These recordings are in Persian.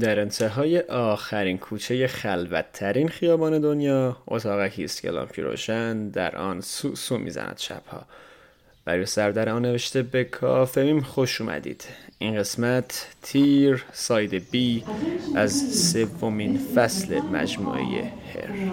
در انتهای آخرین کوچه خلوتترین خیابان دنیا اتاقکی است که لامپی روشن در آن سو سو می‌زند شبها. برای سر در آن نوشته به کافه خوش اومدید. این قسمت تیر ساید بی از سومین فصل مجموعه هر.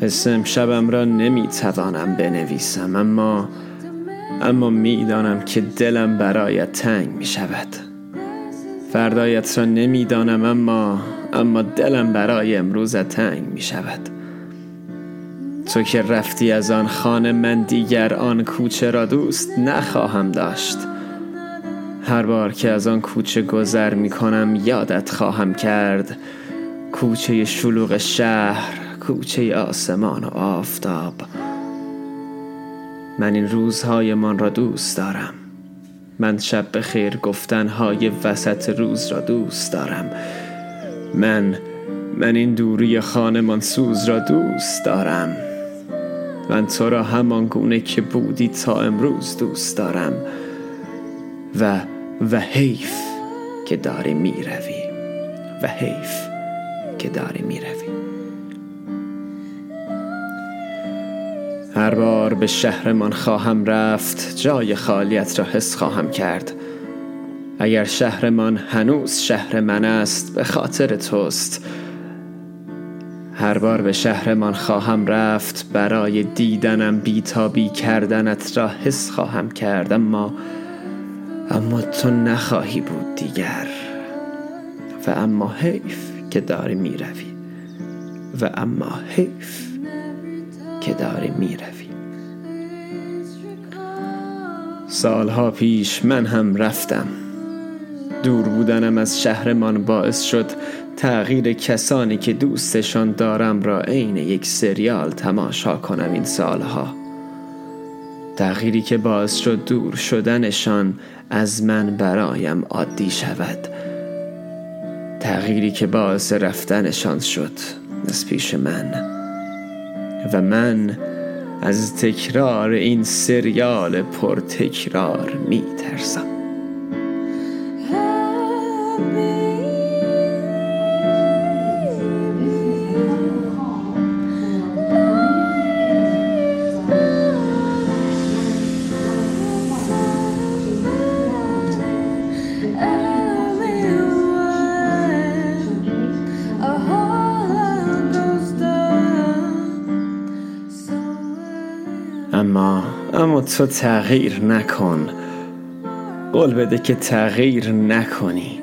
حس شبم را نمی‌توانم بنویسم اما اما می‌دانم که دلم برایت تنگ می شود فردایت را نمی‌دانم اما اما دلم برای امروزت تنگ می شود تو که رفتی از آن خانه من دیگر آن کوچه را دوست نخواهم داشت. هر بار که از آن کوچه گذر می کنم یادت خواهم کرد کوچه شلوغ شهر کوچه آسمان و آفتاب. من این روزهایمان را دوست دارم. من شب به خیر گفتنهای وسط روز را دوست دارم. من من این دوری خانمان سوز را دوست دارم. من تو را همان گونه که بودی تا امروز دوست دارم. و و حیف که داری می‌روی. و حیف که داری می‌روی. هر بار به شهرمان خواهم رفت جای خالیت را حس خواهم کرد. اگر شهرمان هنوز شهر من است به خاطر توست. هر بار به شهرمان خواهم رفت برای دیدنم بیتابی کردنت را حس خواهم کرد. اما اما تو نخواهی بود دیگر. و اما حیف که داری می‌روی. و اما حیف داری می‌روی. سالها پیش من هم رفتم. دور بودنم از شهرمان باعث شد تغییر کسانی که دوستشان دارم را عین یک سریال تماشا کنم این سالها. تغییری که باعث شد دور شدنشان از من برایم عادی شود. تغییری که باعث رفتنشان شد از پیش من. و من از تکرار این سریال پرتکرار می ترسم اما تو تغییر نکن. قول بده که تغییر نکنی.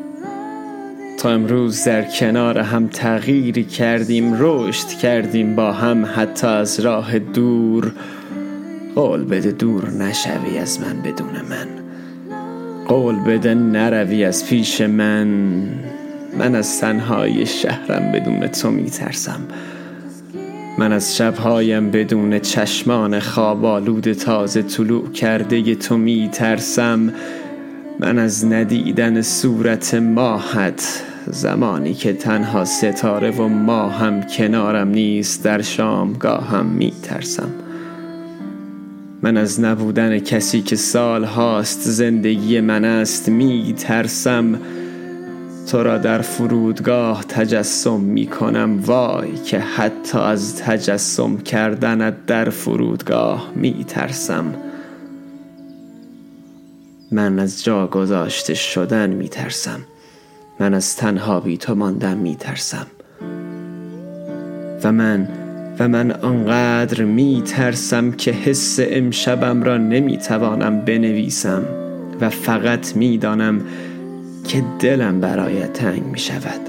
تا امروز در کنار هم تغییری کردیم رشد کردیم با هم حتی از راه دور. قول بده دور نشوی از من بدون من. قول بده نروی از پیش من. من از تنهای شهرم بدون تو میترسم. من از شبهایم بدون چشمان خواب آلود تازه طلوع کرده تو می ترسم من از ندیدن صورت ماهت زمانی که تنها ستاره و ماهم کنارم نیست در شامگاهم می ترسم من از نبودن کسی که سال هاست زندگی من است می ترسم تو را در فرودگاه تجسم می کنم وای که حتی از تجسم کردنت در فرودگاه می ترسم من از جا گذاشته شدن می ترسم من از تنها بی تو ماندن می ترسم و من و من آنقدر می ترسم که حس امشبم را نمی توانم بنویسم. و فقط می دانم که دلم برای تنگ می شود.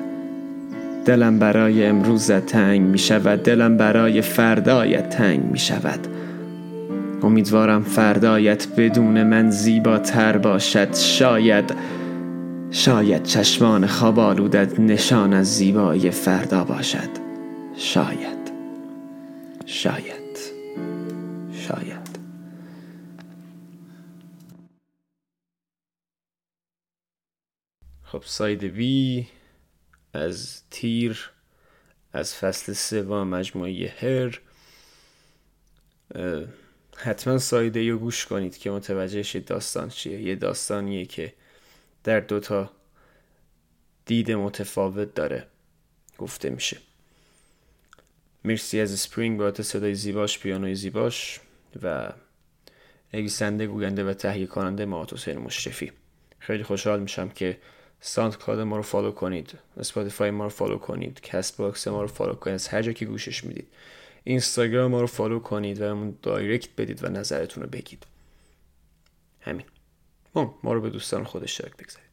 دلم برای امروزت تنگ می شود. دلم برای فردایت تنگ می شود. امیدوارم فردایت بدون من زیباتر باشد. شاید شاید چشمان خواب آلودت نشان از زیبایی فردا باشد. شاید. شاید. شاید. خب ساید وی از تیر از فصل سوم مجموعه هر. حتما side A رو گوش کنید که متوجه شید داستان چیه. یه داستانیه که در دوتا دید متفاوت داره گفته میشه. مرسی از سپرینگ با صدای زیباش پیانوی زیباش و نویسنده گوینده و تهیه کننده ما حسین مشرفی. خیلی خوشحال میشم که SoundCloud ما رو follow کنید. Spotify ما رو follow کنید. Castbox ما رو follow کنید. از هر جا که گوش می‌دید. اینستاگرام ما رو فالو کنید و همون دایرکت بدید و نظرتون رو بگید. همین. ما رو به دوستان خود اشتراک بگذارید.